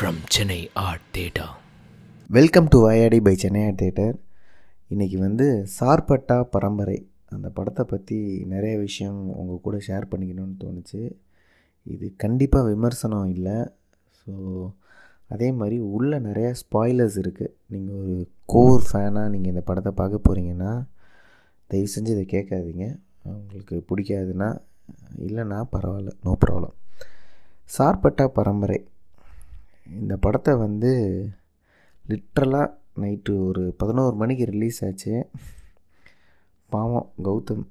From Chennai art theatre welcome to வயாடி by Chennai theatre இன்றைக்கி வந்து சார்பட்டா பரம்பரை. அந்த படத்தை பற்றி நிறைய விஷயம் உங்கள் கூட ஷேர் பண்ணிக்கணும்னு தோணுச்சு. இது கண்டிப்பாக விமர்சனம் இல்லை. ஸோ அதே மாதிரி உள்ளே நிறையா ஸ்பாய்லர்ஸ் இருக்குது நீங்கள் ஒரு கோர் ஃபேனாக நீங்கள் இந்த படத்தை பார்க்க போகிறீங்கன்னா தயவு செஞ்சு இதை கேட்காதீங்க. உங்களுக்கு பிடிக்காதுன்னா இல்லைன்னா பரவாயில்ல நோ ப்ராப்ளம் சார்பட்டா பரம்பரை. இந்த படத்தை வந்து லிட்ரலாக நைட்டு ஒரு பதினோரு மணிக்கு ரிலீஸ் ஆச்சு. பாவம் கௌதம்.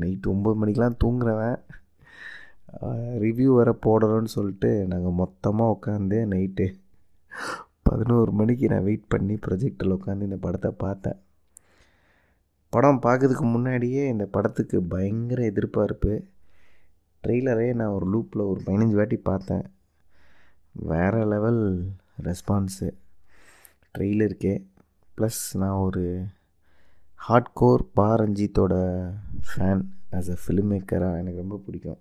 நைட்டு ஒம்பது மணிக்கெலாம் தூங்குறவன். ரிவ்யூ வர போடணும்னு சொல்லிட்டு நாங்கள் மொத்தமாக உட்காந்து நைட்டு பதினோரு மணிக்கு நான் வெயிட் பண்ணி ப்ரொஜெக்டில் உட்காந்து இந்த படத்தை பார்த்தேன். படம் பார்க்கறதுக்கு முன்னாடியே இந்த படத்துக்கு பயங்கர எதிர்பார்ப்பு. ட்ரெய்லரே நான் ஒரு லூப்பில் ஒரு பதினஞ்சு வாட்டி பார்த்தேன். வேறு லெவல் ரெஸ்பான்ஸு ட்ரெய்லருக்கே ப்ளஸ் நான் ஒரு ஹார்ட்கோர் பா ரஞ்சித்தோட ஃபேன் ஆஸ் அ ஃபிலிம் மேக்கராக எனக்கு ரொம்ப பிடிக்கும்.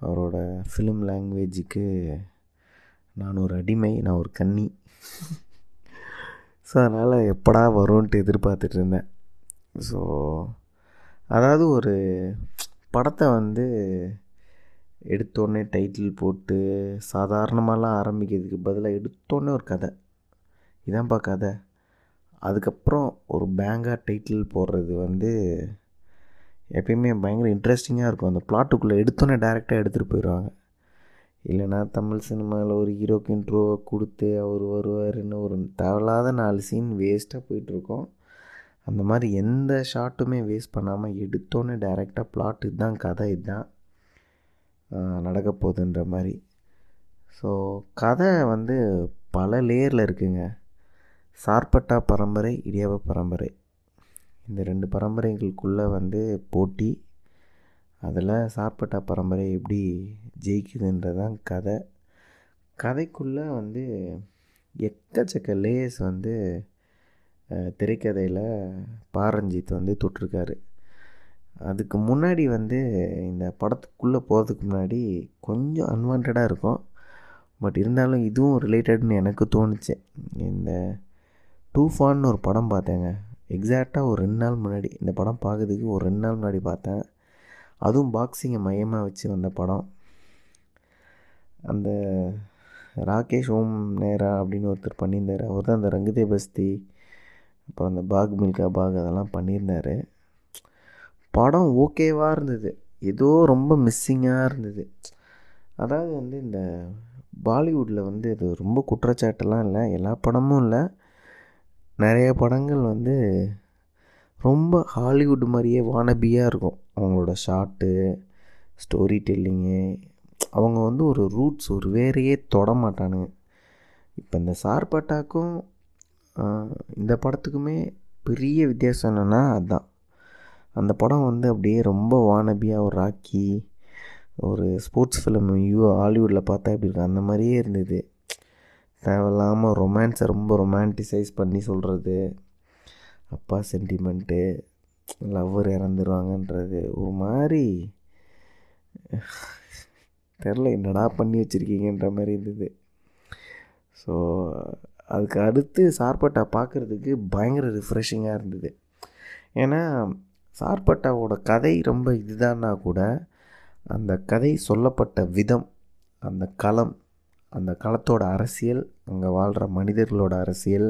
அவரோட ஃபிலிம் லாங்குவேஜுக்கு நான் ஒரு அடிமை நான் ஒரு கன்னி. ஸோ அதனால் எப்படா வரும்ன்ட்டு எதிர்பார்த்துட்டு இருந்தேன். ஸோ அதாவது ஒரு படத்தை வந்து எடுத்தோடனே டைட்டில் போட்டு சாதாரணமாலாம் ஆரம்பிக்கிறதுக்கு பதிலாக எடுத்தோடனே ஒரு கதை. இதான்ப்பா கதை. அதுக்கப்புறம் ஒரு பேங்காக டைட்டில் போடுறது வந்து எப்பயுமே பயங்கர இன்ட்ரெஸ்டிங்காக இருக்கும். அந்த பிளாட்டுக்குள்ளே எடுத்தோன்னே டேரெக்டாக எடுத்துகிட்டு போயிடுவாங்க இல்லைனா தமிழ் சினிமாவில் ஒரு ஹீரோக்கு இன்ட்ரோவை கொடுத்து அவர் வருவாருன்னு ஒரு தேவையில்லாத நாலு சீன் வேஸ்ட்டாக போயிட்டுருக்கோம். அந்த மாதிரி எந்த ஷாட்டுமே வேஸ்ட் பண்ணாமல் எடுத்தோன்னே டேரெக்டாக பிளாட் இதுதான் கதை இதுதான். நடக்க போகுதுன்ற மாதிரி. ஸோ கதை வந்து பல லேயரில் இருக்குங்க. சார்பட்டா பரம்பரை இடியாப பரம்பரை. இந்த ரெண்டு பரம்பரைகளுக்குள்ளே வந்து போட்டி அதில் சார்பட்டா பரம்பரை எப்படி ஜெயிக்குதுன்றதான் கதை. கதைக்குள்ளே வந்து எக்கச்சக்க லேயர்ஸ் வந்து திரைக்கதையில் பாரஞ்சித் வந்து தொட்டிருக்காரு. அதுக்கு முன்னாடி வந்து இந்த படத்துக்குள்ளே போகிறதுக்கு முன்னாடி கொஞ்சம் அன்வான்டாக இருக்கும். பட் இருந்தாலும் இதுவும் ரிலேட்டட்னு எனக்கு தோணுச்சு. இந்த டூஃபான்னு ஒரு படம் பார்த்தேங்க. எக்ஸாக்டாக ஒரு ரெண்டு நாள் முன்னாடி இந்த படம் பார்க்கறதுக்கு ஒரு ரெண்டு நாள் முன்னாடி பார்த்தேன். அதுவும் பாக்ஸிங்கை மையமாக வச்சு வந்த படம். அந்த ராகேஷ் ஓம் நேரா அப்படின்னு ஒருத்தர் பண்ணியிருந்தார். அவர் தான் அந்த ரங்குதே பஸ்தி அப்புறம் அந்த பாக் மில்கா பாக் அதெல்லாம் பண்ணியிருந்தார். படம் ஓகேவாக இருந்தது. ஏதோ ரொம்ப மிஸ்ஸிங்காக இருந்தது. அதாவது வந்து இந்த பாலிவுட்டில் வந்து இது ரொம்ப குற்றச்சாட்டெல்லாம் இல்லை. எல்லா படமும் இல்லை. நிறைய படங்கள் வந்து ரொம்ப ஹாலிவுட் மாதிரியே வானபியாக இருக்கும். அவங்களோட ஷார்ட்டு ஸ்டோரி டெல்லிங்கு அவங்க வந்து ஒரு ரூட்ஸ் ஒரு வேறையே தொட மாட்டானுங்க. இப்போ இந்த சார்பட்டாக்கும் இந்த படத்துக்குமே பெரிய வித்தியாசம் என்னென்னா அதுதான் அந்த படம் வந்து அப்படியே ரொம்ப வானபியாக ஒரு ராக்கி ஒரு ஸ்போர்ட்ஸ் ஃபிலிம் யூ ஹாலிவுட்டில் பார்த்தா எப்படி இருக்கும்? அந்த மாதிரியே இருந்தது. தேவையில்லாமல் ரொமான்ஸை ரொம்ப ரொமான்டிசைஸ் பண்ணி சொல்கிறது அப்பா சென்டிமெண்ட்டு லவ்வர் இறந்துருவாங்கன்றது ஒரு மாதிரி தெரில என்னடா பண்ணி வச்சுருக்கீங்கன்ற மாதிரி இருந்தது. ஸோ அதுக்கு அடுத்து சார்பட்டா பார்க்குறதுக்கு பயங்கர ரிஃப்ரெஷிங்காக இருந்தது. ஏன்னா சார்பட்டாவோட கதை ரொம்ப இதுதான்னா கூட அந்த கதை சொல்லப்பட்ட விதம் அந்த களம் அந்த களத்தோட அரசியல் அங்கே வாழ்கிற மனிதர்களோட அரசியல்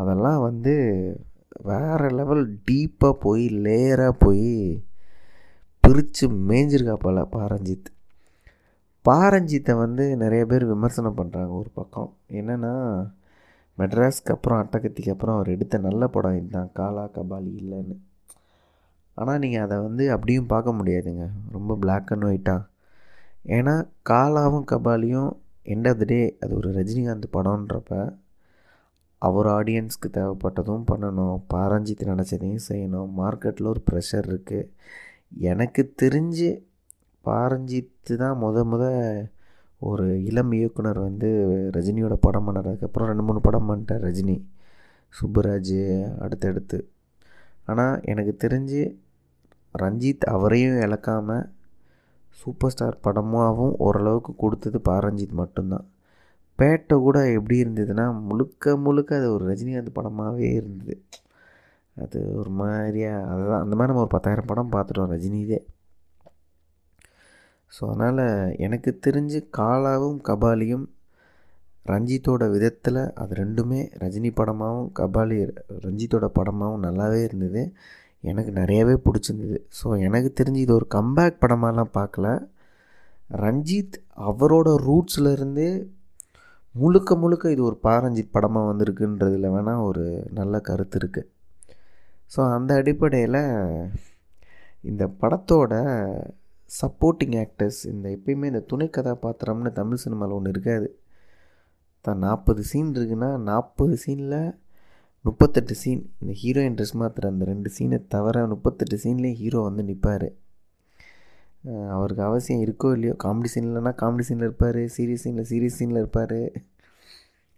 அதெல்லாம் வந்து வேறு லெவல் டீப்பாக போய் லேயராக போய் பிரித்து மேய்ஞ்சிருக்கா போல் பாரஞ்சித். பாரஞ்சித்தை வந்து நிறைய பேர் விமர்சனம் பண்ணுறாங்க ஒரு பக்கம். என்னென்னா மெட்ராஸ்க்கு அப்புறம் அட்டகத்திக்கு அப்புறம் அவர் எடுத்த நல்ல படம் இதுதான். காலா கபாலி இல்லைன்னு. ஆனால் நீங்கள் அதை வந்து அப்படியும் பார்க்க முடியாதுங்க. ரொம்ப பிளாக் அண்ட் ஒயிட்டாக ஏன்னா காலாவும் கபாலியும் எண்ட் ஆஃப் த டே அது ஒரு ரஜினிகாந்த் படம்ன்றப்ப அவர் ஆடியன்ஸ்க்கு தேவைப்பட்டதும் பண்ணணும். பாரஞ்சித்து நினச்சதையும் செய்யணும். மார்க்கெட்டில் ஒரு ப்ரெஷர் இருக்குது எனக்கு தெரிஞ்சு பாரஞ்சித்து தான் முத முத ஒரு இளம் இயக்குனர் வந்து ரஜினியோட படம் பண்ணதுக்கப்புறம் ரெண்டு மூணு படம் பண்ணிட்டார் ரஜினி. சுப்புராஜ் அடுத்தடுத்து. ஆனால் எனக்கு தெரிஞ்சு ரஞ்சித் அவரையும் இழக்காமல் சூப்பர் ஸ்டார் படமாகவும் ஓரளவுக்கு கொடுத்தது பாரஞ்சித் மட்டும்தான். பேட்டை கூட எப்படி இருந்ததுன்னா முழுக்க முழுக்க அது ஒரு ரஜினிகாந்த் படமாகவே இருந்தது. அது ஒரு மாதிரியா அதுதான். அந்த மாதிரி நம்ம ஒரு பத்தாயிரம் படம் பார்த்துட்டோம் ரஜினிதே ஸோ அதனால் எனக்கு தெரிஞ்சு காலாவும் கபாலியும் ரஞ்சித்தோட விதத்தில் அது ரெண்டுமே ரஜினி படமாகவும் கபாலி ரஞ்சித்தோட படமாகவும் நல்லாவே இருந்தது. எனக்கு நிறையவே பிடிச்சிருந்தது. ஸோ எனக்கு தெரிஞ்சு இது ஒரு கம்பேக் படமாலாம் பார்க்கல. ரஞ்சித் அவரோட ரூட்ஸ்லேருந்தே முழுக்க முழுக்க இது ஒரு பாரஞ்சித் படமாக வந்திருக்குன்றதில் வேணால் ஒரு நல்ல கருத்து இருக்குது ஸோ அந்த அடிப்படையில் இந்த படத்தோட சப்போர்ட்டிங் ஆக்டர்ஸ் இந்த எப்பயுமே இந்த துணை கதாபாத்திரம்னு தமிழ் சினிமாவில் ஒன்று இருக்காது. தான் நாற்பது சீன் இருக்குன்னா நாற்பது சீனில் முப்பத்தெட்டு சீன் இந்த ஹீரோயின் ட்ரெஸ் மாத்திர அந்த ரெண்டு சீனை தவிர முப்பத்தெட்டு சீன்லேயும் ஹீரோ வந்து நிற்பார் அவருக்கு அவசியம் இருக்கோ இல்லையோ காமெடி சீன்லனா காமெடி சீனில் இருப்பார் சீரியஸ் சீனில் சீரியஸ் சீனில் இருப்பார்.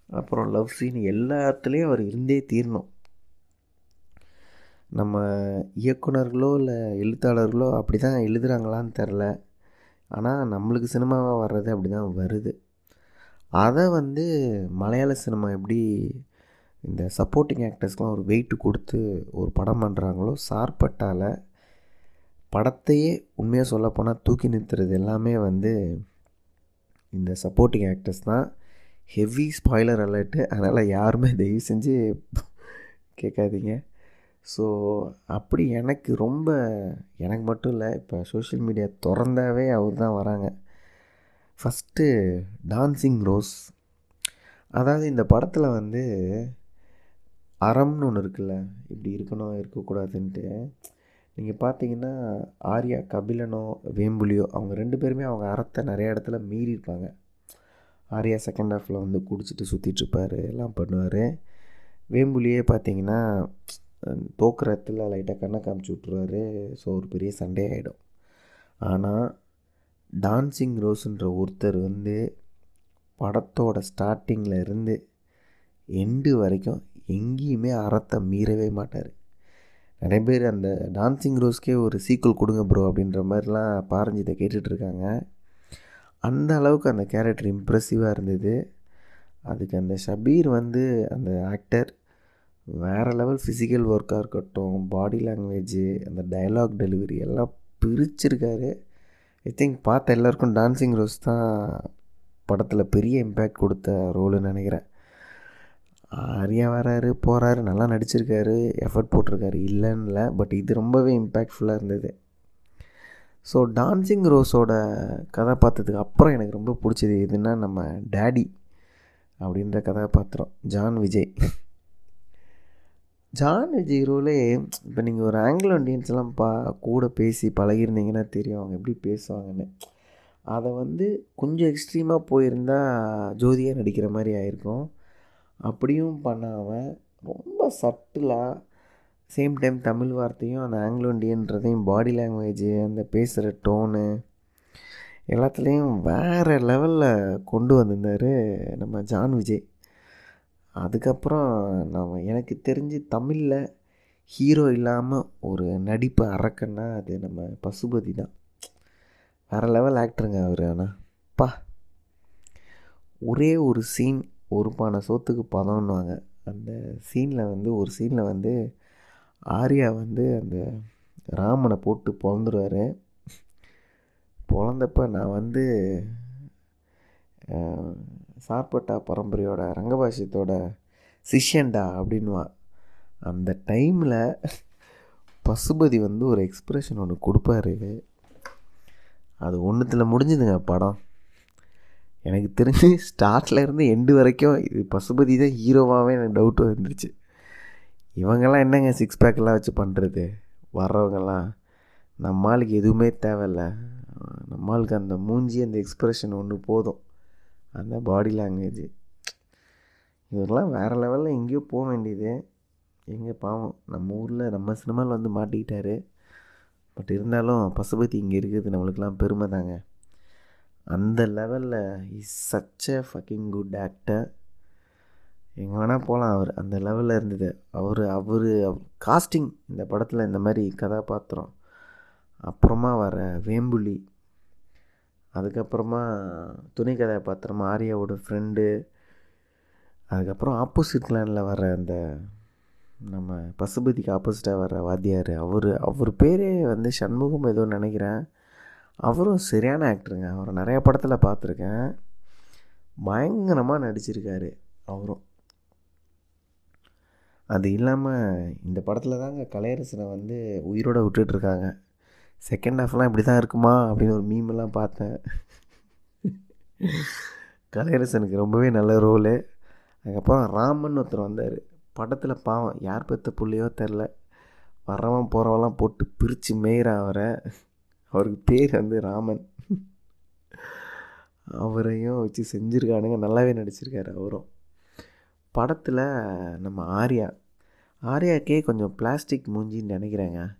அப்புறம் லவ் சீன் எல்லாத்துலேயும் அவர் இருந்தே தீரணும். நம்ம இயக்குனர்களோ இல்லை எழுத்தாளர்களோ அப்படி தான் எழுதுகிறாங்களான்னு தெரில ஆனால் நம்மளுக்கு சினிமாவாக வர்றது அப்படி தான் வருது. அதை வந்து மலையாள சினிமா எப்படி இந்த சப்போர்ட்டிங் ஆக்டர்ஸ்க்கெலாம் ஒரு வெயிட் கொடுத்து ஒரு படம் பண்ணுறாங்களோ சார்பட்டால் படத்தையே உண்மையாக சொல்லப்போனால் தூக்கி நிறுத்துறது எல்லாமே வந்து இந்த சப்போர்ட்டிங் ஆக்டர்ஸ் தான். ஹெவி ஸ்பாய்லர் அலர்ட்டு அதனால் யாருமே தயவு செஞ்சு கேட்காதீங்க. ஸோ அப்படி எனக்கு ரொம்ப எனக்கு மட்டும் இல்லை இப்போ சோஷியல் மீடியா திறந்தாவே அவர் தான் வராங்க. ஃபஸ்ட்டு டான்சிங் ரோஸ் அதாவது இந்த படத்தில் வந்து அறம்னு ஒன்று இருக்குல்ல. இப்படி இருக்கணும் இருக்கக்கூடாதுன்ட்டு. நீங்கள் பார்த்தீங்கன்னா ஆர்யா கபிலனோ வேம்புலியோ அவங்க ரெண்டு பேருமே அவங்க அறத்தை நிறைய இடத்துல மீறியிருப்பாங்க ஆர்யா செகண்ட் ஹாஃபில் வந்து குடிச்சிட்டு சுற்றிட்டுருப்பார் எல்லாம் பண்ணுவார். வேம்புலியே பார்த்தீங்கன்னா தோக்குறத்தில் லைட்டாக கண்ணை காமிச்சு விட்ருவாரு ஸோ ஒரு பெரிய சண்டே ஆகிடும் ஆனால் டான்சிங் ரோஸுன்ற ஒருத்தர் வந்து படத்தோட ஸ்டார்டிங்கில் இருந்து எண்டு வரைக்கும் எங்கேயுமே அறத்தை மீறவே மாட்டார். நிறைய பேர் அந்த டான்சிங் ரோஸ்க்கே ஒரு சீக்குவல் கொடுங்க ப்ரோ அப்படின்ற மாதிரிலாம் பாரஞ்சித்தை கேட்டுட்ருக்காங்க. அந்த அளவுக்கு அந்த கேரக்டர் இம்ப்ரெசிவாக இருந்தது. அதுக்கு அந்த ஷபீர் வந்து அந்த ஆக்டர் வேறு லெவல் ஃபிசிக்கல் ஒர்க்காக இருக்கட்டும் பாடி லாங்குவேஜு அந்த டைலாக் டெலிவரி எல்லாம் பிரிச்சிருக்காரு. ஐ திங்க் பார்த்த எல்லாருக்கும் டான்சிங் ரோஸ் தான் படத்தில் பெரிய இம்பேக்ட் கொடுத்த ரோலுன்னு நினைக்கிறேன். ஆரியா வராரு போகிறாரு நல்லா நடிச்சிருக்காரு எஃபர்ட் போட்டிருக்காரு இல்லைன்னு இல்லை பட் இது ரொம்பவே இம்பேக்ட்ஃபுல்லாக இருந்தது. ஸோ டான்சிங் ரோஸோட கதாபாத்திரத்துக்கு அப்புறம் எனக்கு ரொம்ப பிடிச்சது எதுன்னா நம்ம டேடி அப்படின்ற கதாபாத்திரம் ஜான் விஜய் ஜான் விஜய் ரோலே இப்போ நீங்கள் ஒரு ஆங்கிலோ இண்டியன்ஸ்லாம் பா கூட பேசி பழகிருந்தீங்கன்னா தெரியும் அவங்க எப்படி பேசுவாங்கன்னு. அதை வந்து கொஞ்சம் எக்ஸ்ட்ரீமாக போயிருந்தால் ஜோதியாக நடிக்கிற மாதிரி ஆயிருக்கும். அப்படியும் பண்ணாமல் ரொம்ப சட்டிலாக சேம் டைம் தமிழ் வார்த்தையும் அந்த ஆங்கிலோ இண்டியன்றதையும் பாடி லாங்குவேஜு அந்த பேசுகிற டோனு எல்லாத்துலேயும் வேறு லெவலில் கொண்டு வந்திருந்தார் நம்ம ஜான் விஜய். அதுக்கப்புறம் நம்ம எனக்கு தெரிஞ்சு தமிழில் ஹீரோ இல்லாமல் ஒரு நடிப்பு அறக்கன்னா அது நம்ம பசுபதி தான். வேறு லெவல் ஆக்டருங்க அவர் ஆனால் பா ஒரே ஒரு சீன் ஒரு பானை சோத்துக்கு பதம்னுவாங்க. அந்த சீனில் வந்து ஒரு சீனில் வந்து ஆர்யா வந்து அந்த ராமனை போட்டு பிறந்துருவார் பிறந்தப்ப நான் வந்து சார்பட்டா பரம்பரையோட ரங்கபாஷ்யத்தோட சிஷ்யன்டா அப்படின்வா அந்த டைமில் பசுபதி வந்து ஒரு எக்ஸ்ப்ரெஷன் ஒன்று கொடுப்பாரு. அது ஒன்றுத்தில் முடிஞ்சுதுங்க படம். எனக்கு தெரிஞ்சு ஸ்டார்ட்ல இருந்து எண்டு வரைக்கும் இது பசுபதி தான் ஹீரோவாகவே எனக்கு டவுட் வந்துருச்சு. இவங்கெல்லாம் என்னங்க சிக்ஸ் பேக்கெல்லாம் வச்சு பண்ணுறது வர்றவங்கெல்லாம் நம்மளுக்கு எதுவுமே தேவையில்ல. நம்மளுக்கு அந்த மூஞ்சி அந்த எக்ஸ்ப்ரெஷன் ஒன்று போதும். அந்த பாடி லாங்குவேஜ் இதெல்லாம் வேறு லெவலில் எங்கேயோ போக வேண்டியது. எங்கே பாவம் நம்ம ஊரில் நம்ம சினிமாவில் வந்து மாட்டிக்கிட்டாரு. பட் இருந்தாலும் பசுபதி இங்கே இருக்கிறது நம்மளுக்கெல்லாம் பெருமை தாங்க அந்த லெவலில் is such a fucking good actor எங்கே வேணால் போகலாம் அவர். அந்த லெவலில் இருந்தது. அவர் அவர் காஸ்டிங் இந்த படத்தில் இந்த மாதிரி கதாபாத்திரம். அப்புறமா வர வேம்புலி. அதுக்கப்புறமா துணை கதாபாத்திரம் ஆர்யாவோட ஃப்ரெண்டு அதுக்கப்புறம் ஆப்போசிட் லேண்டில் வர அந்த நம்ம பசுபதிக்கு ஆப்போசிட்டாக வர வாத்தியார். அவர் அவர் பேரே வந்து சண்முகம் ஏதோ நினைக்கிறேன். அவரும் சரியான ஆக்டருங்க. அவரை நிறைய படத்தில் பார்த்துருக்கேன். பயங்கரமாக நடிச்சிருக்காரு அவரும். அது இல்லாமல் இந்த படத்தில் தாங்க கலையரசனை வந்து உயிரோடு விட்டுட்ருக்காங்க. செகண்ட் ஹாஃப்லாம் இப்படி தான் இருக்குமா? அப்படின்னு ஒரு மீமெல்லாம் பார்த்தேன். கலையரசனுக்கு ரொம்பவே நல்ல ரோலு அதுக்கப்புறம் ராமன் ஒருத்தர் வந்தார். படத்தில் பாவம் யார் பெற்ற புள்ளையோ தெரில வரவன் போகிறவெல்லாம் போட்டு பிரித்து மேயிறான் அவரை. அவருக்கு பேர் வந்து ராமன். அவரையும் வச்சு செஞ்சுருக்கானுங்க. நல்லாவே நடிச்சிருக்காரு அவரும். படத்தில் நம்ம ஆர்யா. ஆர்யாக்கே கொஞ்சம் பிளாஸ்டிக் மூஞ்சின்னு நினைக்கிறேங்க.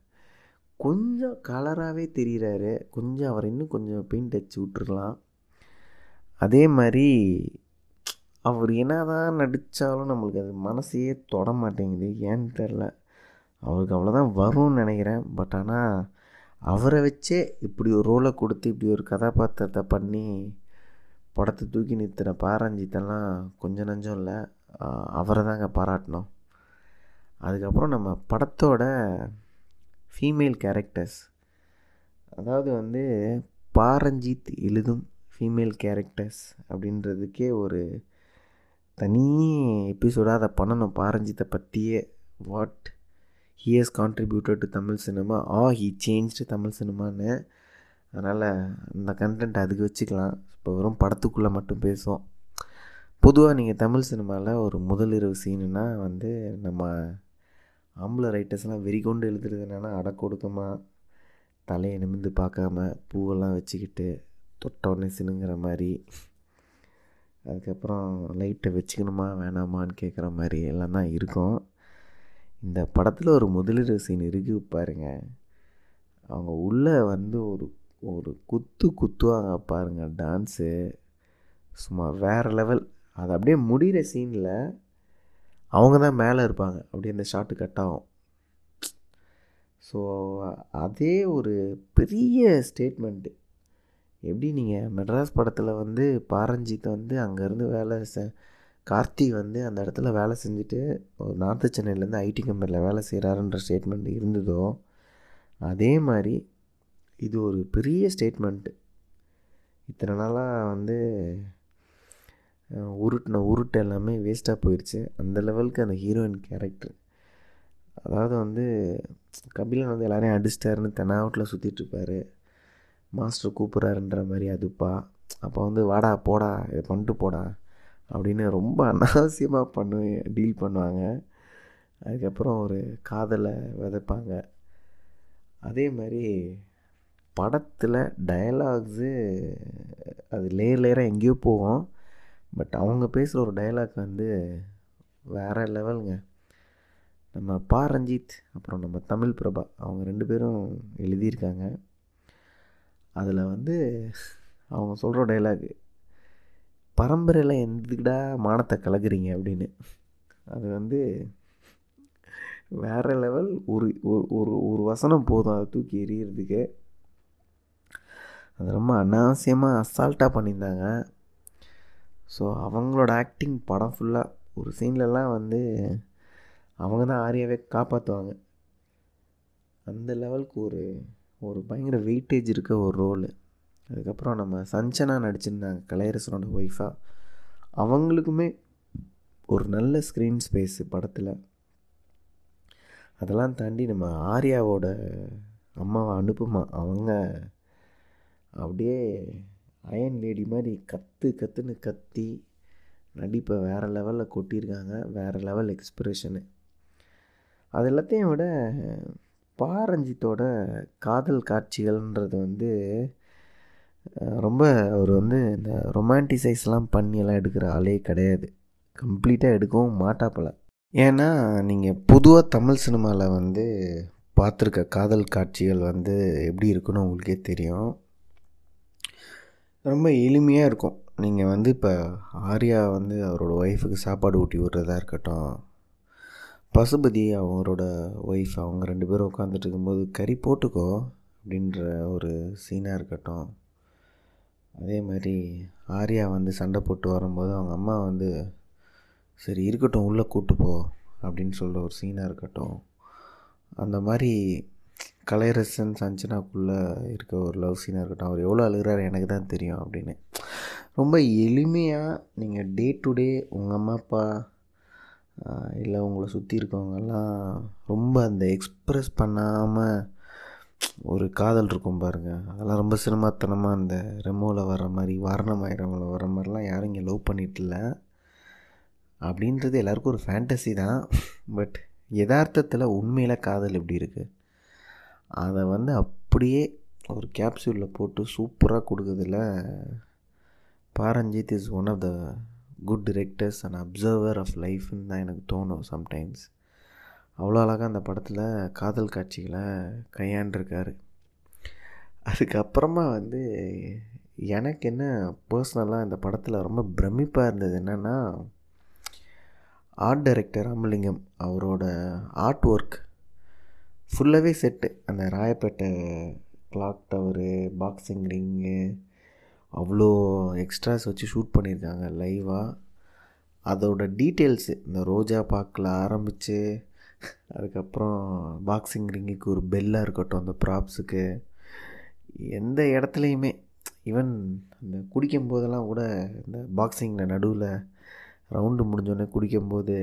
கொஞ்சம் கலராகவே தெரிகிறாரு கொஞ்சம் அவர் இன்னும் கொஞ்சம் பெயிண்ட் அடிச்சு விட்டுருக்கலாம். அதே மாதிரி அவர் என்ன தான் நடித்தாலும் நம்மளுக்கு அது மனசையே தொட மாட்டேங்குது. ஏன்னு தெரில அவருக்கு அவ்வளோதான் வரும்னு நினைக்கிறேன். பட் ஆனால் அவரை வச்சே இப்படி ஒரு ரோலை கொடுத்து இப்படி ஒரு கதாபாத்திரத்தை பண்ணி படத்தை தூக்கி நிறுத்தின பாரஞ்சித்தெல்லாம் கொஞ்சம் நஞ்சம் இல்லை. அவரை தாங்க பாராட்டணும். அதுக்கப்புறம் நம்ம படத்தோட ஃபீமேல் கேரக்டர்ஸ் அதாவது வந்து பாரஞ்சித் எழுதும் ஃபீமேல் கேரக்டர்ஸ் அப்படின்றதுக்கே ஒரு தனி எபிசோடாக அதை பண்ணணும். பாரஞ்சித்தை பற்றியே what he has contributed to Tamil cinema ah he changed Tamil சினிமான்னு அதனால் அந்த கண்டென்ட் அதுக்கு வச்சுக்கலாம். இப்போ வெறும் படத்துக்குள்ளே மட்டும் பேசுவோம். பொதுவாக நீங்கள் தமிழ் சினிமாவில் ஒரு முதல் இரவு சீனுன்னா வந்து நம்ம ஆம்பளை ரைட்டர்ஸ்லாம் வெறி கொண்டு எழுதுறது என்னென்னா அடக்கொடுக்கமாக தலையை நிமிந்து பார்க்காம பூவெல்லாம் வச்சுக்கிட்டு தொட்டோடனே சினுங்கிற மாதிரி அதுக்கப்புறம் லைட்டை வச்சுக்கணுமா வேணாமான்னு கேட்குற மாதிரி எல்லாம் தான் இருக்கும். இந்த படத்தில் ஒரு முதலீடு சீன் இருக்குது பாருங்கள் அவங்க உள்ளே வந்து ஒரு ஒரு குத்து குத்துவாங்க பாருங்கள் டான்ஸு சும்மா வேறு லெவல் அது அப்படியே முடிகிற சீனில் அவங்க தான் மேலே இருப்பாங்க. அப்படியே அந்த ஷாட்டு கட் ஆகும். ஸோ அதே ஒரு பெரிய ஸ்டேட்மெண்ட்டு எப்படி நீங்கள் மெட்ராஸ் படத்தில் வந்து பாரஞ்சித்தை வந்து அங்கேருந்து வேலை ச கார்த்தி வந்து அந்த இடத்துல வேலை செஞ்சுட்டு ஒரு நார்த்து சென்னையிலேருந்து ஐடி கம்பெனியில் வேலை செய்கிறாருன்ற ஸ்டேட்மெண்ட் இருந்ததோ அதே மாதிரி இது ஒரு பெரிய ஸ்டேட்மெண்ட்டு இத்தனை நாளாக வந்து உருட்டின உருட்டு எல்லாமே வேஸ்ட்டாக போயிடுச்சு அந்த லெவலுக்கு அந்த ஹீரோயின் கேரக்டர் அதாவது வந்து கபிலன் வந்து எல்லாரையும் அடிச்சிட்டாருன்னு தெனாவட்டில் சுற்றிட்டுருப்பார் மாஸ்டர் கூப்பிட்றாருன்ற மாதிரி அதுப்பா அப்போ வந்து வாடா போடா இதை பண்ணிட்டு போடா. அப்படின்னு ரொம்ப அனாவசியமாக பண்ணு டீல் பண்ணுவாங்க. அதுக்கப்புறம் ஒரு காதலை விதைப்பாங்க. அதே மாதிரி படத்தில் டயலாக்ஸு அது லேயர் லேயராக எங்கேயோ போகும். பட் அவங்க பேசுகிற ஒரு டைலாக் வந்து வேறு லெவலுங்க நம்ம பா ரஞ்சித் அப்புறம் நம்ம தமிழ் பிரபா அவங்க ரெண்டு பேரும் எழுதியிருக்காங்க. அதில் வந்து அவங்க சொல்கிற டைலாக் பரம்பரையில் எந்தடா மானத்தை கலக்குறீங்க அப்படின்னு. அது வந்து வேறு லெவல் ஒரு ஒரு ஒரு வசனம் போதும் அதை தூக்கி எறிகிறதுக்கு அது ரொம்ப அனாவசியமாக அசால்ட்டாக பண்ணியிருந்தாங்க. ஸோ அவங்களோட ஆக்டிங் படம் ஃபுல்லாக ஒரு சீன்லலாம் வந்து அவங்க தான் ஆரியாவே காப்பாற்றுவாங்க அந்த லெவலுக்கு ஒரு ஒரு பயங்கர வெயிட்டேஜ் இருக்க ஒரு ரோலு அதுக்கப்புறம் நம்ம சஞ்சனா நடிச்சிருந்தாங்க கலையரசனோட ஒய்ஃபாக அவங்களுக்குமே ஒரு நல்ல ஸ்க்ரீன் ஸ்பேஸு படத்தில். அதெல்லாம் தாண்டி நம்ம ஆர்யாவோட அம்மாவை அனுப்புமா அவங்க அப்படியே அயன் லேடி மாதிரி கற்று கற்றுன்னு கத்தி நடிப்பை வேறு லெவலில் கொட்டியிருக்காங்க வேறு லெவல் எக்ஸ்பிரஷனு அது எல்லாத்தையும் விட பாரஞ்சித்தோட காதல் காட்சிகள்ன்றது வந்து ரொம்ப அவர் வந்து இந்த ரொமான்டிசைஸ்லாம் பண்ணியெல்லாம் எடுக்கிற ஆளே கிடையாது. கம்ப்ளீட்டாக எடுக்கவும் மாட்டாப்பல ஏன்னா நீங்கள் பொதுவாக தமிழ் சினிமாவில் வந்து பார்த்துருக்க காதல் காட்சிகள் வந்து எப்படி இருக்குன்னு உங்களுக்கே தெரியும். ரொம்ப எளிமையாக இருக்கும். நீங்கள் வந்து இப்போ ஆர்யா வந்து அவரோட ஒய்ஃபுக்கு சாப்பாடு ஊட்டி விடுறதா இருக்கட்டும் பசுபதி அவரோட ஒய்ஃப் அவங்க ரெண்டு பேரும் உட்காந்துட்டு இருக்கும்போது கறி போட்டுக்கோ அப்படின்ற ஒரு சீனாக இருக்கட்டும் அதே மாதிரி ஆர்யா வந்து சண்டை போட்டு வரும்போது அவங்க அம்மா வந்து சரி இருக்கட்டும் உள்ளே கூட்டு போ அப்படின்னு சொல்கிற ஒரு சீனாக இருக்கட்டும். அந்த மாதிரி கலையரசன் சஞ்சனாக்குள்ளே இருக்க ஒரு லவ் சீனாக இருக்கட்டும் அவர் எவ்வளோ அழுகிறாரு எனக்கு தான் தெரியும் அப்படின்னு. ரொம்ப எளிமையாக நீங்கள் டே டு டே உங்கள் அம்மா அப்பா இல்லை உங்களை சுற்றி இருக்கவங்கெல்லாம் ரொம்ப அந்த எக்ஸ்ப்ரெஸ் பண்ணாமல் ஒரு காதல் இருக்கும் பாருங்கள் அதெல்லாம் ரொம்ப சினிமாத்தனமாக அந்த ரெமோவில் வர மாதிரி வாரணமாயிரமில் வர மாதிரிலாம் யாரும் இங்கே லவ் பண்ணிட்டு இல்லை. அப்படின்றது எல்லாருக்கும் ஒரு ஃபேண்டசி தான். பட் யதார்த்தத்தில் உண்மையில் காதல் எப்படி இருக்குது அதை வந்து அப்படியே ஒரு கேப்சூலில் போட்டு சூப்பராக கொடுக்குறதுல Pa Ranjith is one of the good directors and observer of லைஃப்னு தான் எனக்கு தோணும் சம்டைம்ஸ் அவ்வளோ அழகாக அந்த படத்தில் காதல் காட்சிகளை கையாண்டிருக்காரு. அதுக்கப்புறமா வந்து எனக்கு என்ன பர்சனலாக இந்த படத்தில் ரொம்ப பிரமிப்பாக இருந்தது என்னென்னா ஆர்ட் டைரக்டர் ராமலிங்கம் அவரோட ஆர்ட் ஒர்க் ஃபுல்லாகவே செட்டு அந்த Royapettah clock tower boxing ring அவ்வளோ எக்ஸ்ட்ராஸ் வச்சு ஷூட் பண்ணியிருக்காங்க லைவாக அதோட டீட்டெயில்ஸு இந்த ரோஜா பாக்கில் ஆரம்பித்து அதுக்கப்புறம் பாக்ஸிங் ரிங்குக்கு ஒரு பெல்லாக இருக்கட்டும் அந்த ப்ராப்ஸுக்கு எந்த இடத்துலையுமே ஈவன் அந்த குடிக்கும் போதெல்லாம் கூட இந்த பாக்ஸிங்கில் நடுவில் ரவுண்டு முடிஞ்சோடனே குடிக்கும்போது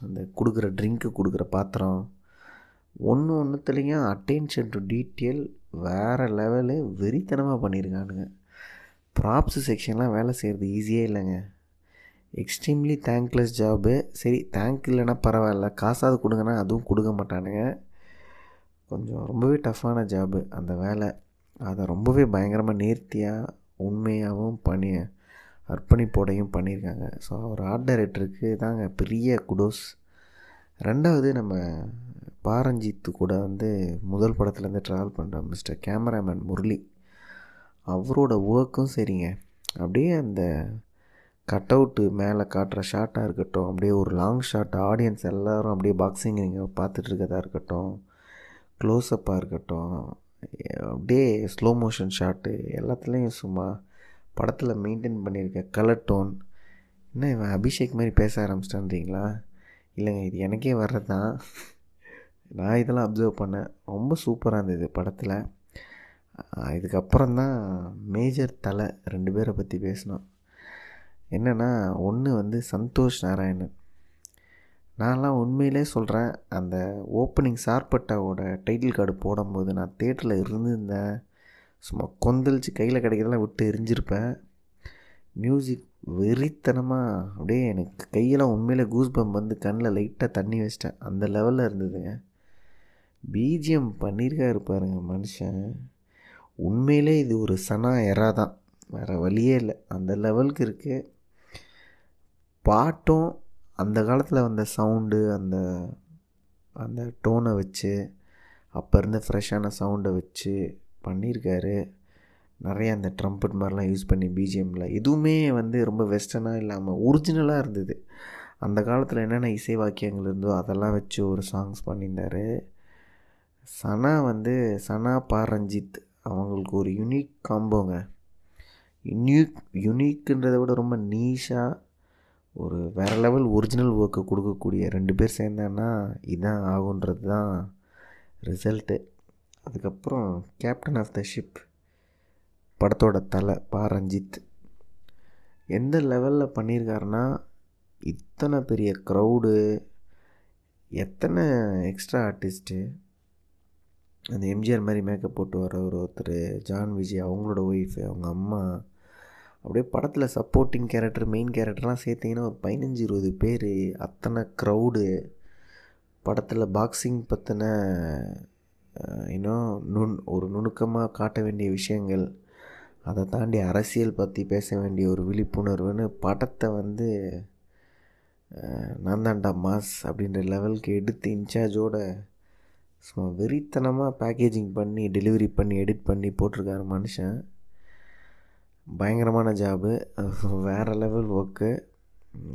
அந்த கொடுக்குற ட்ரிங்க்கு கொடுக்குற பாத்திரம் ஒன்று ஒன்றுத்துலேயும் அட்டென்ஷன் டு டீட்டெயில் வேறு லெவலு வெறித்தனமாக பண்ணியிருக்கானுங்க ப்ராப்ஸ் செக்ஷன்லாம் வேலை செய்கிறது ஈஸியே இல்லைங்க. எக்ஸ்ட்ரீம்லி தேங்க்லெஸ் ஜாபு சரி தேங்க் இல்லைன்னா பரவாயில்ல. காசாவது கொடுங்கன்னா அதுவும் கொடுக்க மாட்டானுங்க. கொஞ்சம் ரொம்பவே டஃப்பான ஜாபு அந்த வேலை அதை ரொம்பவே பயங்கரமாக நேர்த்தியாக உண்மையாகவும் பண்ணி அர்ப்பணிப்போடையும் பண்ணியிருக்காங்க. ஸோ அவர் ஆர்ட் டைரக்டருக்கு தாங்க பெரிய குடோஸ் ரெண்டாவது நம்ம பாரஞ்சித்து கூட வந்து முதல் படத்துலேருந்து ட்ராவல் பண்ணுற மிஸ்டர் கேமராமேன் முரளி. அவரோட ஒர்க்கும் சரிங்க. அப்படியே அந்த கட் அவுட்டு மேலே காட்டுற ஷாட்டாக இருக்கட்டும் அப்படியே ஒரு லாங் ஷாட் ஆடியன்ஸ் எல்லோரும் அப்படியே பாக்ஸிங் நீங்கள் பார்த்துட்டு இருக்கதா இருக்கட்டும் க்ளோஸ்அப்பாக இருக்கட்டும் அப்படியே ஸ்லோ மோஷன் ஷாட்டு எல்லாத்துலேயும் சும்மா படத்தில் மெயின்டைன் பண்ணியிருக்க கலர் டோன் என்ன இவன் அபிஷேக் மாதிரி பேச ஆரம்பிச்சிட்டான்றீங்களா? இல்லைங்க இது எனக்கே வர்றது தான் நான் இதெல்லாம் அப்சர்வ் பண்ணேன். ரொம்ப சூப்பராக இருந்தது படத்தில். இதுக்கப்புறம் தான் மேஜர் தலை ரெண்டு பேரை பற்றி பேசினோம். என்னென்னா ஒன்று வந்து சந்தோஷ் நாராயணன். நான்லாம் உண்மையிலே சொல்கிறேன் அந்த ஓப்பனிங் சார்பட்டாவோட டைட்டில் கார்டு போடும்போது நான் தேட்டரில் இருந்திருந்தேன். சும்மா கொந்தளிச்சு கையில் கிடைக்கிறதெல்லாம் விட்டு எரிஞ்சிருப்பேன். மியூசிக் வெறித்தனமாக அப்படியே எனக்கு கையெல்லாம் உண்மையில் கூஸ் பம்ப் வந்து கண்ணில் லைட்டாக தண்ணி வச்சிட்டேன். அந்த லெவலில் இருந்ததுங்க பிஜிஎம் பண்ணியிருக்காரு பாருங்க மனுஷன். உண்மையிலே இது ஒரு சனா எறா தான். வேறு வழியே இல்லை. அந்த லெவலுக்கு இருக்குது பாட்டும் அந்த காலத்தில் வந்த சவுண்டு அந்த அந்த டோனை வச்சு அப்போ இருந்த ஃப்ரெஷ்ஷான சவுண்டை வச்சு பண்ணியிருக்காரு. நிறைய அந்த ட்ரம்பட் மாதிரிலாம் யூஸ் பண்ணி பிஜிஎம்மில் எதுவுமே வந்து ரொம்ப வெஸ்டர்னாக இல்லாமல் ஒரிஜினலாக இருந்தது. அந்த காலத்தில் என்னென்ன இசை வாக்கியங்கள் இருந்தோ அதெல்லாம் வச்சு ஒரு சாங்ஸ் பண்ணியிருந்தார். சனா வந்து சனா பாரஞ்சித் அவங்களுக்கு ஒரு யூனிக் காம்போங்க யூனிக் யூனிக்குன்றதை விட ரொம்ப நீஷாக ஒரு வேறு லெவல் ஒரிஜினல் ஒர்க்கை கொடுக்கக்கூடிய ரெண்டு பேர் சேர்ந்தான்னா இதுதான் ஆகுன்றது தான் ரிசல்ட்டு அதுக்கப்புறம் கேப்டன் ஆஃப் த ஷிப் படத்தோட தலை பா. ரஞ்சித். எந்த லெவலில் பண்ணியிருக்காருன்னா இத்தனை பெரிய க்ரௌடு எத்தனை எக்ஸ்ட்ரா ஆர்டிஸ்ட்டு அந்த எம்ஜிஆர் மாதிரி மேக்கப் போட்டு வர ஒரு ஒருத்தர் ஜான் விஜய் அவங்களோட ஒய்ஃபு அவங்க அம்மா அப்படியே படத்தில் சப்போர்ட்டிங் கேரக்டர் மெயின் கேரக்டர்லாம் சேர்த்திங்கன்னா ஒரு பதினஞ்சு இருபது பேர் அத்தனை க்ரௌடு படத்தில் பாக்ஸிங் பற்றின இன்னும் நுண் ஒரு நுணுக்கமாக காட்ட வேண்டிய விஷயங்கள் அதை தாண்டி அரசியல் பற்றி பேச வேண்டிய ஒரு விழிப்புணர்வுன்னு படத்தை வந்து நான் தாண்டா மாஸ் அப்படின்ற லெவலுக்கு எடுத்து இன்சார்ஜோட சும்மா வெறித்தனமாக பேக்கேஜிங் பண்ணி டெலிவரி பண்ணி எடிட் பண்ணி போட்டிருக்காரு மனுஷன். பயங்கரமான ஜாபு வேறு லெவல் ஒர்க்கு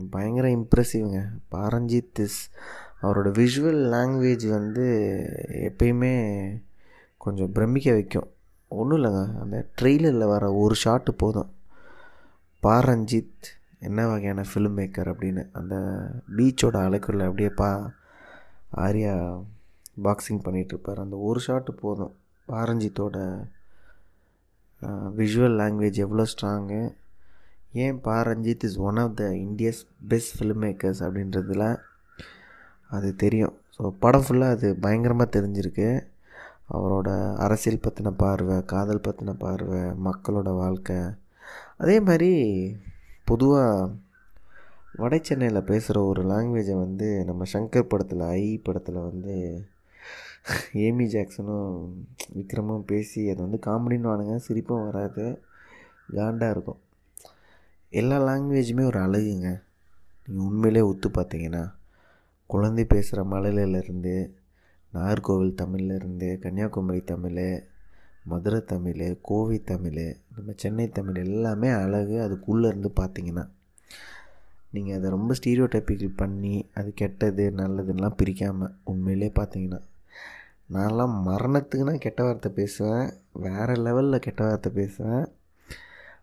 பயங்கர இம்ப்ரெசிவ்ங்க பாரஞ்சித் இஸ் அவரோட விஷுவல் லாங்குவேஜ் வந்து எப்பயுமே கொஞ்சம் பிரமிக்க வைக்கும். ஒன்றும் இல்லைங்க. அந்த ட்ரெய்லரில் வர ஒரு ஷாட்டு போதும். பாரஞ்சித் என்ன வகையான ஃபிலிம் மேக்கர் அப்படின்னு அந்த பீச்சோட அலைக்குள்ள அப்படியே பா ஆர்யா பாக்ஸிங் பண்ணிகிட்ருப்பார் அந்த ஒரு ஷாட்டு போதும். பாரஞ்சித்தோட விஷுவல் லாங்குவேஜ் எவ்வளோ ஸ்ட்ராங்கு ஏன் Pa Ranjith is one of the India's best film makers அப்படின்றதுல அது தெரியும். ஸோ படம் ஃபுல்லாக அது பயங்கரமாக தெரிஞ்சிருக்கு. அவரோட அரசியல் பற்றின பார்வை காதல் பற்றின பார்வை மக்களோட வாழ்க்கை. அதே மாதிரி பொதுவாக வட சென்னையில் பேசுகிற ஒரு லாங்குவேஜை வந்து நம்ம சங்கர் படத்தில் ஐ படத்தில் வந்து ஏமி ஜாக்சனும் விக்ரமும் பேசி அது வந்து காமெடின்னு வானுங்க சிரிப்பும் வராது காண்டாக இருக்கும். எல்லா லாங்குவேஜுமே ஒரு அழகுங்க. நீங்கள் உண்மையிலே ஒத்து பார்த்தீங்கன்னா குழந்தை பேசுகிற மலையிலேருந்து நாகர்கோவில் தமிழ்லேருந்து கன்னியாகுமரி தமிழ் மதுரை தமிழ் கோவை தமிழ் நம்ம சென்னை தமிழ் எல்லாமே அழகு. அதுக்குள்ளேருந்து பார்த்தீங்கன்னா நீங்கள் அதை ரொம்ப ஸ்டீரியோ டைப்பிக்கல் பண்ணி அது கெட்டது நல்லதுன்னெலாம் பிரிக்காமல் உண்மையிலே பார்த்தீங்கன்னா நான்லாம் மரணத்துக்குன்னா கெட்ட வார்த்தை பேசுவேன். வேறு லெவலில் கெட்ட வார்த்தை பேசுவேன்.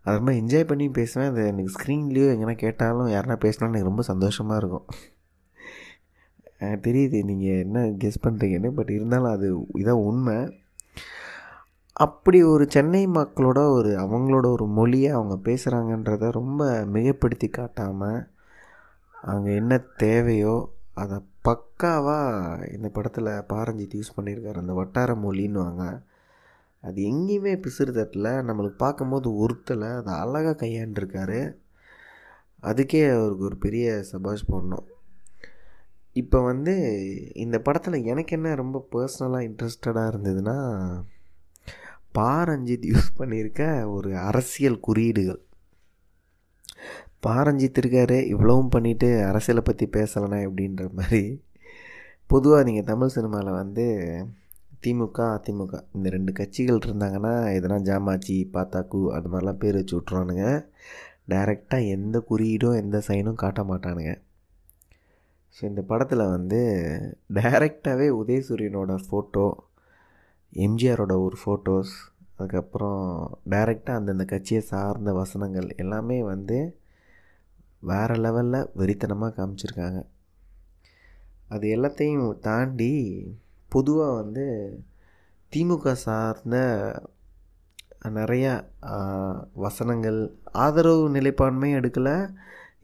அது ரொம்ப என்ஜாய் பண்ணி பேசுவேன். அது எனக்கு ஸ்க்ரீன்லேயோ எங்கன்னா கேட்டாலும் யாருனா பேசினாலும் எனக்கு ரொம்ப சந்தோஷமாக இருக்கும். தெரியுது. நீங்கள் என்ன கெஸ் பண்ணுறீங்கன்னு பட் இருந்தாலும் அது இதான் உண்மை. அப்படி ஒரு சென்னை மக்களோட ஒரு அவங்களோட ஒரு மொழியை அவங்க பேசுகிறாங்கன்றத ரொம்ப மிகப்படுத்தி காட்டாமல் அங்கே என்ன தேவையோ அதை பக்காவாக இந்த படத்தில் பாரஞ்சித் யூஸ் பண்ணியிருக்காரு அந்த வட்டார மொழின்னுவாங்க. அது எங்கேயுமே பிசுறு தட்டில். நம்மளுக்கு பார்க்கும்போது ஒருத்தலை அதை அழகாக கையாண்டிருக்காரு. அதுக்கே அவருக்கு ஒரு பெரிய சபாஷ் போடணும். இப்போ வந்து இந்த படத்தில் எனக்கு என்ன ரொம்ப பர்சனலாக இன்ட்ரெஸ்டடாக இருந்ததுன்னா பாரஞ்சித் யூஸ் பண்ணியிருக்க ஒரு அரசியல் குறியீடுகள். பாரஞ்சித் இருக்காரு இவ்வளவும் பண்ணிவிட்டு அரசியலை பற்றி பேசலைனா எப்படின்ற மாதிரி. பொதுவாக நீங்கள் தமிழ் சினிமாவில் வந்து திமுக அதிமுக இந்த ரெண்டு கட்சிகள் இருந்தாங்கன்னா எதனா ஜாமாச்சி பாத்தாக்கு அது மாதிரிலாம் பேர் வச்சு விட்ருவானுங்க டைரெக்டாக எந்த குறியீடும் எந்த சைனும் காட்ட மாட்டானுங்க. ஸோ இந்த படத்தில் வந்து டைரெக்டாகவே உதயசூரியனோட ஃபோட்டோ எம்ஜிஆரோட ஒரு ஃபோட்டோஸ் அதுக்கப்புறம் டைரெக்டாக அந்தந்த கட்சியை சார்ந்த வசனங்கள் எல்லாமே வந்து வேறு லெவலில் வெறித்தனமாக காமிச்சிருக்காங்க. அது எல்லாத்தையும் தாண்டி பொதுவாக வந்து திமுக சார்ந்த நிறையா வசனங்கள் ஆதரவு நிலைப்பான்மையும் எடுக்கலை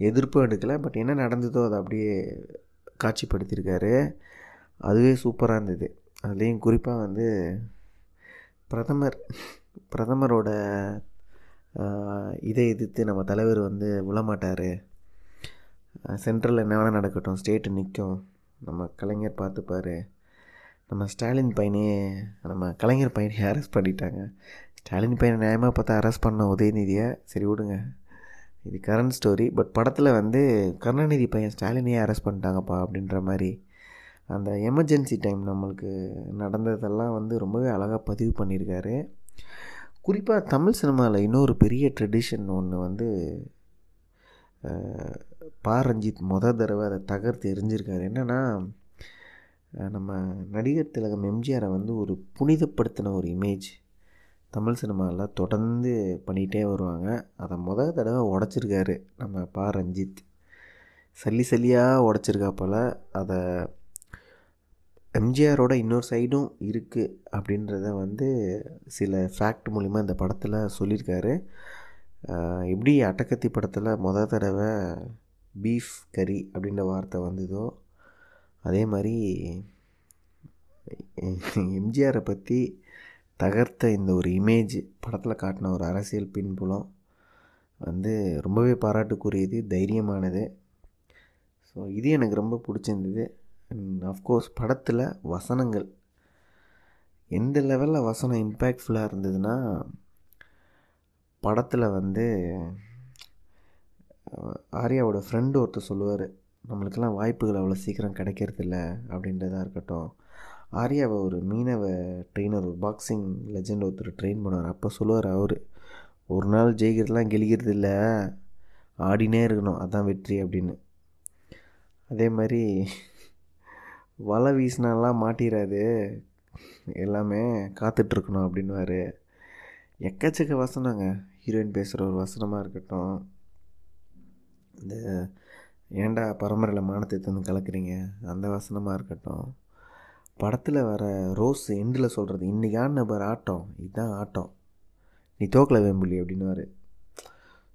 எதிர்ப்பும் எடுக்கலை பட் என்ன நடந்ததோ அதை அப்படியே காட்சிப்படுத்தியிருக்காரு. அதுவே சூப்பராக இருந்தது. அதுலேயும் குறிப்பாக வந்து பிரதமர் பிரதமரோட இதை எதிர்த்து நம்ம தலைவர் வந்து விழமாட்டார். சென்ட்ரலில் என்ன வேணால் நடக்கட்டும். ஸ்டேட்டு நிற்கும் நம்ம கலைஞர் பார்த்துப்பார். நம்ம ஸ்டாலின் பையனே நம்ம கலைஞர் பையனை அரெஸ்ட் பண்ணிட்டாங்க. ஸ்டாலின் பையனை நியாயமாக பார்த்தா அரெஸ்ட் பண்ண உதயநிதியை சரி விடுங்க. இது கரண்ட் ஸ்டோரி பட் படத்தில் வந்து கருணாநிதி பையன் ஸ்டாலினையே அரெஸ்ட் பண்ணிட்டாங்கப்பா அப்படின்ற மாதிரி அந்த எமர்ஜென்சி டைம் நம்மளுக்கு நடந்ததெல்லாம் வந்து ரொம்பவே அழகாக பதிவு பண்ணியிருக்காரு. குறிப்பாக தமிழ் சினிமாவில் இன்னொரு பெரிய ட்ரெடிஷன் ஒன்று வந்து பா ரஞ்சித் மொத தடவை அதை தகர்த்து எரிஞ்சிருக்காரு. என்னென்னா நம்ம நடிகர் திலகம் எம்ஜிஆரை வந்து ஒரு புனிதப்படுத்தின ஒரு இமேஜ் தமிழ் சினிமாவில் தொடர்ந்து பண்ணிகிட்டே வருவாங்க. அதை மொதல் தடவை உடச்சிருக்காரு நம்ம பா ரஞ்சித் சல்லி சல்லியாக உடச்சிருக்கா போல் அதை எம்ஜிஆரோட இன்னொரு சைடும் இருக்குது அப்படின்றத வந்து சில ஃபேக்ட் மூலிமா இந்த படத்தில் சொல்லியிருக்காரு. எப்படி அட்டக்கத்தி படத்தில் மொதல் தடவை பீஃப் கறி அப்படின்ற வார்த்தை வந்ததோ அதே மாதிரி எம்ஜிஆரை பற்றி தகர்த்த இந்த ஒரு இமேஜ் படத்தில் காட்டின ஒரு அரசியல் பின்புலம் வந்து ரொம்பவே பாராட்டுக்குரியது தைரியமானது. ஸோ இது எனக்கு ரொம்ப பிடிச்சிருந்தது. அஃப்கோர்ஸ் படத்தில் வசனங்கள். எந்த லெவலில் வசனம் இம்பேக்ட்ஃபுல்லாக இருந்ததுன்னா படத்தில் வந்து ஆர்யாவோட ஃப்ரெண்டு ஒருத்தர் சொல்லுவார் நம்மளுக்கெல்லாம் வாய்ப்புகள் அவ்வளோ சீக்கிரம் கிடைக்கிறதில்ல அப்படின்றதா இருக்கட்டும். ஆர்யாவை ஒரு மீனவ ட்ரெயினர் ஒரு பாக்ஸிங் லெஜெண்ட் ஒருத்தர் ட்ரெயின் பண்ணுவார். அப்போ சொல்லுவார் அவர் ஒரு நாள் ஜெயிக்கிறதுலாம் கெளிக்கிறது இல்லை ஆடினே இருக்கணும் அதான் வெற்றி அப்படின்னு. அதே மாதிரி வலை வீசினாலாம் மாட்டிடாது எல்லாமே காத்துட்ருக்கணும் அப்படின்வார் எக்கச்சக்க வசனங்க. ஹீரோயின் பேசுகிற ஒரு வசனமாக இருக்கட்டும். இந்த ஏன்டா பரம்பரையில் மானத்தை தந்து கலக்குறீங்க? அந்த வசனமாக இருக்கட்டும். படத்தில் வர ரோஸ் எண்டில் சொல்கிறது இன்றைக்கான பர் ஆட்டம். இதுதான் ஆட்டம். நீ தோக்கல வேம்புலி அப்படின்னுவார்.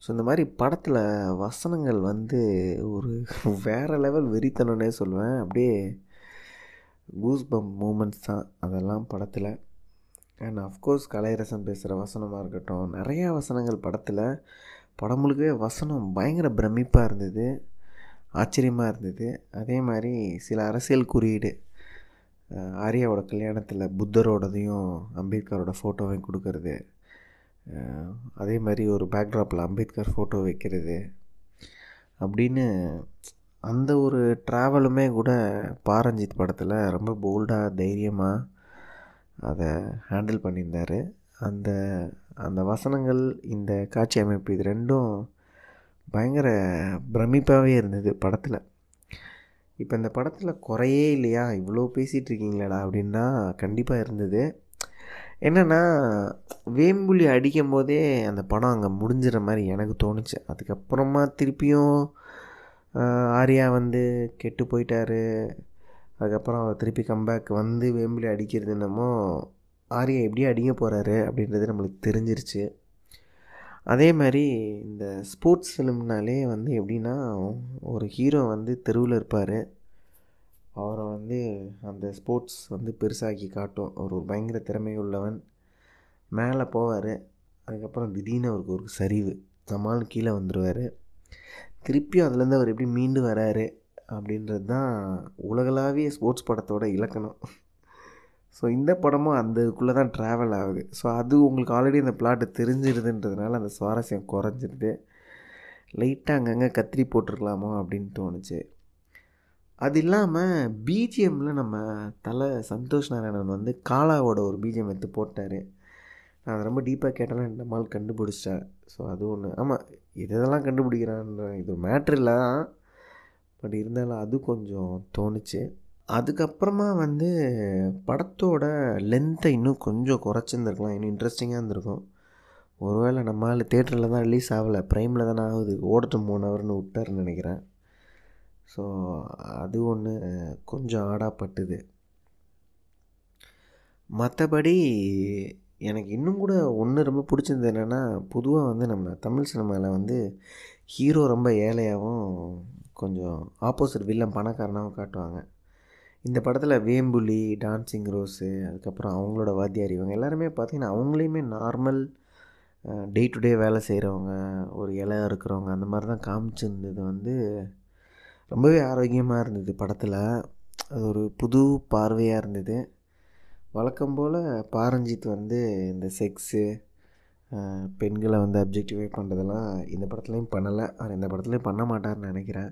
ஸோ இந்த மாதிரி படத்தில் வசனங்கள் வந்து ஒரு வேறு லெவல் வெறித்தனம்னே சொல்லுவேன். அப்படியே கூஸ் பம் மூமெண்ட்ஸ் தான் அதெல்லாம் படத்தில். அண்ட் அஃப்கோர்ஸ் கலையரசன் பேசுகிற வசனமாக இருக்கட்டும் நிறையா வசனங்கள் படத்தில். படம் முழுக்கவே வசனம் பயங்கர பிரமிப்பாக இருந்தது ஆச்சரியமாக இருந்தது. அதே மாதிரி சில அரசியல் குறியீடு ஆரியாவோட ஆர்யாவோட கல்யாணத்தில் புத்தரோடதையும் அம்பேத்கரோட ஃபோட்டோவையும் கொடுக்கறது. அதே மாதிரி ஒரு பேக்ட்ராப்பில் அம்பேத்கர் ஃபோட்டோ வைக்கிறது. அப்படின்னு அந்த ஒரு ட்ராவலுமே கூட பாரஞ்சித் படத்தில் ரொம்ப போல்டாக தைரியமாக அதை ஹேண்டில் பண்ணியிருந்தார். அந்த அந்த வசனங்கள் இந்த காட்சி அமைப்பு இது ரெண்டும் பயங்கர பிரமிப்பாகவே இருந்தது படத்தில். இப்போ இந்த படத்தில் குறையே இல்லையா? இவ்வளோ பேசிகிட்ருக்கீங்களாடா அப்படின்னா கண்டிப்பாக இருந்தது. என்னென்னா வேம்புலி அடிக்கும் போதே அந்த படம் அங்கே முடிஞ்சிற மாதிரி எனக்கு தோணுச்சு. அதுக்கப்புறமா திருப்பியும் ஆர்யா வந்து கெட்டு போயிட்டாரு. அதுக்கப்புறம் அவர் திருப்பி கம்பேக் வந்து வேம்பிலி அடிக்கிறது என்னமோ ஆர்யா எப்படி அடிக்க போகிறாரு அப்படின்றது நம்மளுக்கு தெரிஞ்சிருச்சு. அதே மாதிரி இந்த ஸ்போர்ட்ஸ் ஃபிலிம்னாலே வந்து எப்படின்னா ஒரு ஹீரோ வந்து தெருவில் இருப்பார். அவரை வந்து அந்த ஸ்போர்ட்ஸ் வந்து பெருசாக்கி காட்டும். அவர் ஒரு பயங்கர திறமை உள்ளவன். மேலே போவார். அதுக்கப்புறம் திடீர்னு அவருக்கு ஒரு சரிவு. நம்மால் கீழே வந்துடுவார் திருப்பியும் அதுலேருந்து அவர் எப்படி மீண்டு வராரு அப்படின்றது தான் உலகளாவிய ஸ்போர்ட்ஸ் படத்தோட இலக்கணம். ஸோ இந்த படமும் அந்த இதுக்குள்ளே தான் ட்ராவல் ஆகுது. ஸோ அது உங்களுக்கு ஆல்ரெடி அந்த பிளாட்டு தெரிஞ்சிருதுன்றதுனால அந்த சுவாரஸ்யம் குறைஞ்சிருது லைட்டாக அங்கங்கே கத்திரி போட்டிருக்கலாமோ அப்படின்னு தோணுச்சு. அது இல்லாமல் பிஜிஎம்மில் நம்ம தலை சந்தோஷ் நாராயணன் வந்து காலாவோட ஒரு பிஜிஎம் எடுத்து போட்டார். நான் அதை ரொம்ப டீப்பாக கேட்டாலும் இந்த மால் கண்டுபிடிச்சிட்டேன் ஸோ அது ஒன்று ஆமாம் இதெல்லாம் கண்டுபிடிக்கிறான்ற இது மேட்ரு இல்லை. தான் பட் இருந்தாலும் அது கொஞ்சம் தோணுச்சு. அதுக்கப்புறமா வந்து படத்தோட லென்த்தை இன்னும் கொஞ்சம் குறைச்சிருந்துருக்கலாம். இன்னும் இன்ட்ரெஸ்டிங்காக இருந்திருக்கும். ஒருவேளை நம்மளால் தேட்டரில் தான் ரிலீஸ் ஆகலை. ப்ரைமில் தானே ஆகுது. ஓடட்டும் மூணு ஹவர்னு விட்டாருன்னு நினைக்கிறேன். ஸோ அது ஒன்று கொஞ்சம் ஆடாப்பட்டுது. மற்றபடி எனக்கு இன்னும் கூட ஒன்று ரொம்ப பிடிச்சது என்னென்னா பொதுவாக வந்து நம்ம தமிழ் சினிமாவில் வந்து ஹீரோ ரொம்ப ஏழையாகவும் கொஞ்சம் ஆப்போசிட் வில்லன் பணக்காரனாகவும் காட்டுவாங்க. இந்த படத்தில் வேம்புலி டான்சிங் ரோஸு அதுக்கப்புறம் அவங்களோட வாத்தியார் இவங்க எல்லாருமே பார்த்திங்கன்னா அவங்களையுமே நார்மல் டே டு டே வேலை செய்கிறவங்க ஒரு இலை இருக்கிறவங்க அந்த மாதிரி தான் காமிச்சிருந்தது வந்து ரொம்பவே ஆரோக்கியமாக இருந்தது படத்தில். அது ஒரு புது பார்வையாக இருந்தது. வழக்கம் போல் பாரஞ்சித் வந்து இந்த செக்ஸு பெண்களை வந்து அப்ஜெக்டிஃபை பண்ணுறதெல்லாம் இந்த படத்துலையும் பண்ணலை. அவர் இந்த படத்துலையும் பண்ண மாட்டார்னு நினைக்கிறேன்.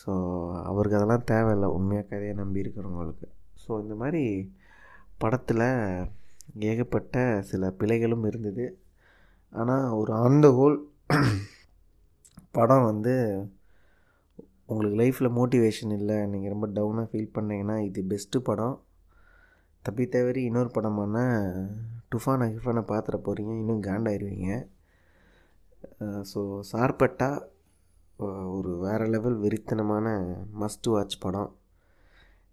ஸோ அவருக்கு அதெல்லாம் தேவையில்லை. உண்மையாக கதையை நம்பி இருக்கிறவங்களுக்கு. ஸோ இந்த மாதிரி படத்தில் ஏகப்பட்ட சில பிழைகளும் இருந்தது. ஆனால் ஒரு ஆன் த ஹோல் படம் வந்து உங்களுக்கு லைஃப்பில் மோட்டிவேஷன் இல்லை நீங்கள் ரொம்ப டவுனாக ஃபீல் பண்ணிங்கன்னா இது பெஸ்ட்டு படம். தப்பி தவறி இன்னொரு படமான டுஃபானை கிஃபானை பார்த்துட போகிறீங்க இன்னும் காண்டாயிருவீங்க. ஸோ சார்பட்டா ஒரு வேறு லெவல் வெறித்தனமான மஸ்ட் வாட்ச் படம்.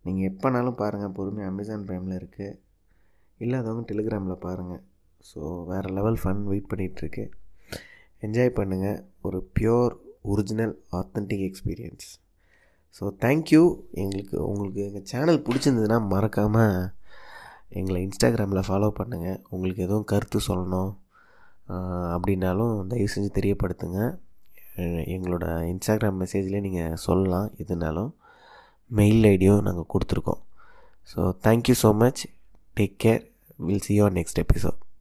நீங்கள் எப்போனாலும் பாருங்கள் பொறுமையாக அமேசான் ப்ரைமில் இருக்குது இல்லாதவங்க டெலிகிராமில் பாருங்கள் ஸோ வேறு லெவல் ஃபன் வெயிட் பண்ணிகிட்ருக்கு என்ஜாய் பண்ணுங்கள் ஒரு pure original authentic experience so thank you எங்களுக்கு உங்களுக்கு எங்கள் சேனல் பிடிச்சிருந்ததுன்னா மறக்காமல் எங்களை இன்ஸ்டாகிராமில் ஃபாலோ பண்ணுங்கள் உங்களுக்கு எதுவும் கருத்து சொல்லணும் அப்படின்னாலும் தயவு செஞ்சு தெரியப்படுத்துங்க. எங்களோட இன்ஸ்டாகிராம் மெசேஜ்லேயே நீங்கள் சொல்லலாம் எதுனாலும் மெயில் ஐடியும் நாங்கள் கொடுத்துருக்கோம். So thank you so much take care will see your next episode